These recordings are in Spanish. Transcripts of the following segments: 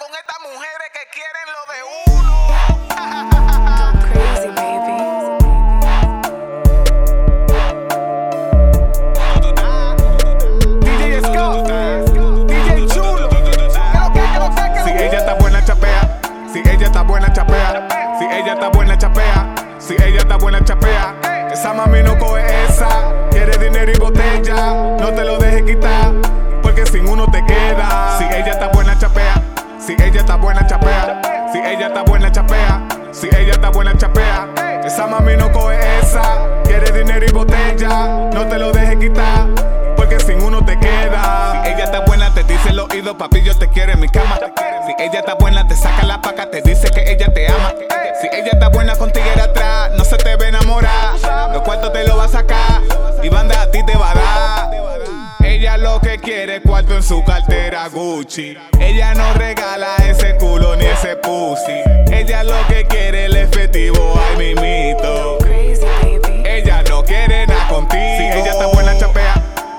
con estas mujeres que quieren lo de uno. Crazy baby. DJ Scott, DJ Chulo. Si ella está buena, chapea. Si ella está buena, chapea. Si ella está buena, chapea. Si ella está buena, chapea. Esa mami no coge esa. Quiere dinero y botella. No te ella está buena, chapea. Si ella está buena, chapea. Esa mami no coge esa. Quiere dinero y botella. No te lo dejes quitar. Porque sin uno te queda. Si ella está buena, te dice el oído, papi, yo te quiero en mi cama. Si ella está buena, te saca la paca, te dice que ella te ama. Si ella está buena contigo atrás, no se te ve enamorar. Los cuartos te lo va a sacar y banda a ti te va a dar. Ella lo que quiere cuarto en su cartera Gucci. Ella no regala ese culo Ella lo que quiere el efectivo, ay mimito. Ella no quiere nada contigo. Si ella está buena, chapea.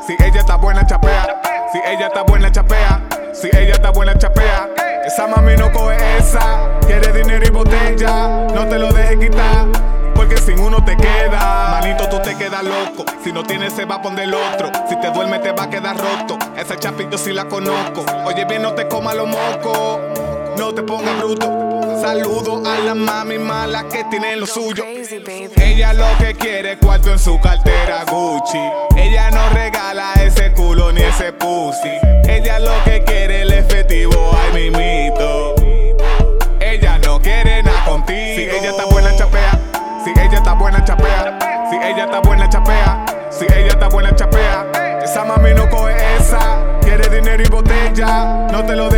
Si ella está buena, chapea. Si ella está buena, chapea. Si ella está buena, chapea. Esa mami no coge esa. Quiere dinero y botella. No te lo dejes quitar. Porque sin uno te queda. Manito, tú te quedas loco. Si no tienes, se va a poner el otro. Si te duerme, te va a quedar roto. Esa chapito sí la conozco. Oye, bien, no te coma los mocos. No te pongas bruto. Saludo a las mami malas que tienen lo suyo. Crazy baby. Ella lo que quiere es cuarto en su cartera Gucci. Ella no regala ese culo ni ese pussy. Ella lo que quiere es el efectivo, ay mimito. Ella no quiere nada contigo. Si ella está buena, chapea. Si ella está buena, chapea. Si ella está buena, chapea. Si ella está buena, chapea. Esa mami no coge esa. Quiere dinero y botella. No te lo.